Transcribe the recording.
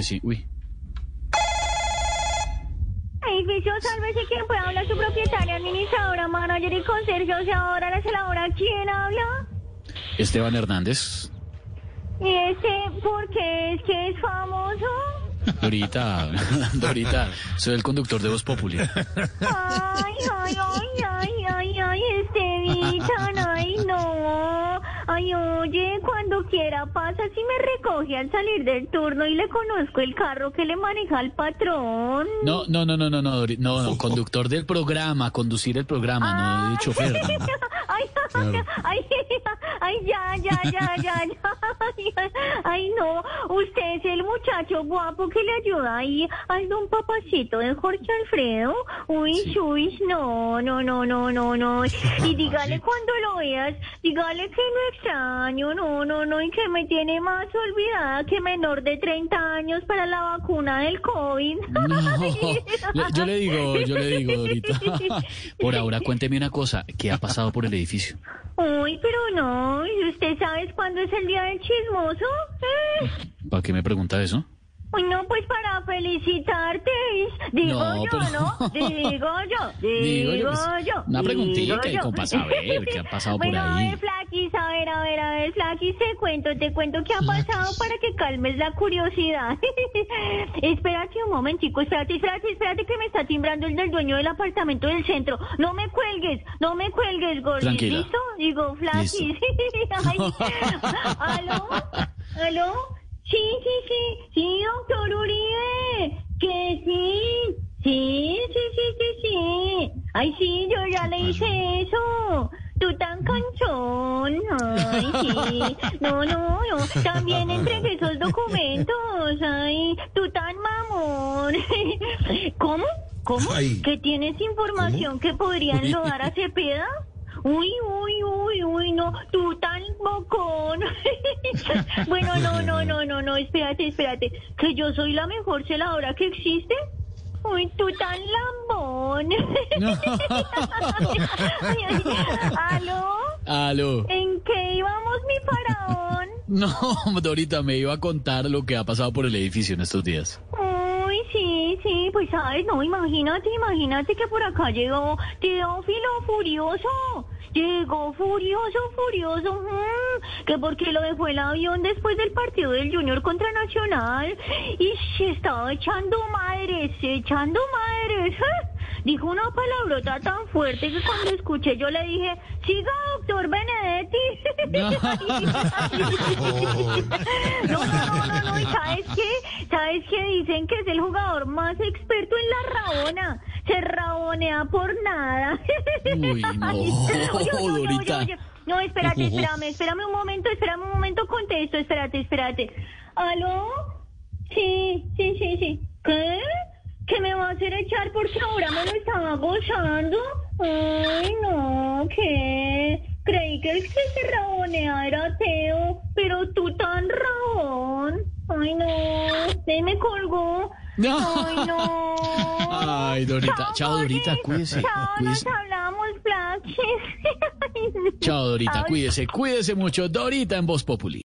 que sí. Uy. Edificio, sálvese quien pueda hablar, su propietaria, administradora, manager y conserje, o sea, ahora la celadora, ¿quién habla? Esteban Hernández. Y este, ¿por qué es que es famoso? Dorita, Dorita, soy el conductor de Voz ay, ay, ay, ay, ay, Estevitan, ay, no. Ay, oye, pasa si me recoge al salir del turno y le conozco el carro que le maneja al patrón. No, no, no, no, no, no, no, no, conductor del programa, conducir el programa, no de chofer. no. Ay, ay, ay, ay, ya, ya, ya, ya, ya. Ay, Ay, no, usted es el muchacho guapo que le ayuda ahí al don papacito de Jorge Alfredo. Uy, uy, no, no, no, no, no, no. Y dígale cuando lo veas, dígale que lo extraño, no, no, no, y que me tiene más olvidada que menor de 30 años para la vacuna del COVID. No, yo le digo, yo le digo, Dorita. Por ahora, cuénteme una cosa, ¿qué ha pasado por el edificio? Uy, pero no, ¿y usted sabe cuándo es el día del chismoso? ¿Eh? ¿Para qué me pregunta eso? Uy, no, pues para felicitarte, digo No, yo, pero- ¿no? Digo yo, digo, Digo yo, pues, yo. una preguntita como para saber qué ha pasado por bueno, ahí. a ver, Flaquis, a ver, a ver, a ver, Flaquis, te cuento, te cuento qué ha pasado para que calmes la curiosidad. espérate un momentico, espérate, espérate, espérate que me está timbrando el del dueño del apartamento del centro. No me cuelgues, no me cuelgues, Tranquila. ¿listo? Digo, Flaquis. Ay, ¿Aló? ¿Aló? Sí, sí, sí, sí, doctor Uribe, que sí, sí, sí, sí, sí, sí. Ay, sí, yo ya le hice eso. Tú tan canchón. Ay, sí. No, no, no. También entregué esos documentos. Ay, tú tan mamón. ¿Cómo? ¿Cómo? Ay. ¿Que tienes información que podría enlodar a Cepeda? Uy, uy, uy, uy, no, tú tan bocón. bueno, no, no, no, no, no, espérate, espérate, que yo soy la mejor celadora que existe. Uy, tú tan lambón. Ay, ay, ¿Aló? Aló. ¿En qué íbamos, mi faraón? No, Dorita, me iba a contar lo que ha pasado por el edificio en estos días. Sí, pues sabes, no, imagínate, imagínate que por acá llegó Teófilo Furioso. Llegó furioso, furioso, mm, que porque lo dejó el avión después del partido del Junior contra Nacional y se estaba echando madres, echando madres. Dijo una palabrota tan fuerte que cuando escuché yo le dije, siga doctor Benedetti. No, no, no, no, no, ¿y sabes qué? ¿Sabes qué? Dicen que es el jugador más experto en la rabona. Se rabonea por nada. Uy, no, Oye, oye, oye, oye. No, espérate, espérame, espérame un momento, espérame un momento, contesto, espérate, espérate. ¿Aló? Sí, sí, sí, sí. ¿Qué? ¿Que me va a hacer echar porque ahora me lo estaba gozando? Ay, no, ¿qué? Creí que el que se rabonea era Teo, pero tú tan rabón. Ay, no, se me colgó. No. Ay, no. Ay, Dorita. Chao, Dorita, cuídese, Chao, cuídese. nos hablamos, Flaxis. Chao, Dorita, cuídese, cuídese mucho. Dorita en Voz Populi.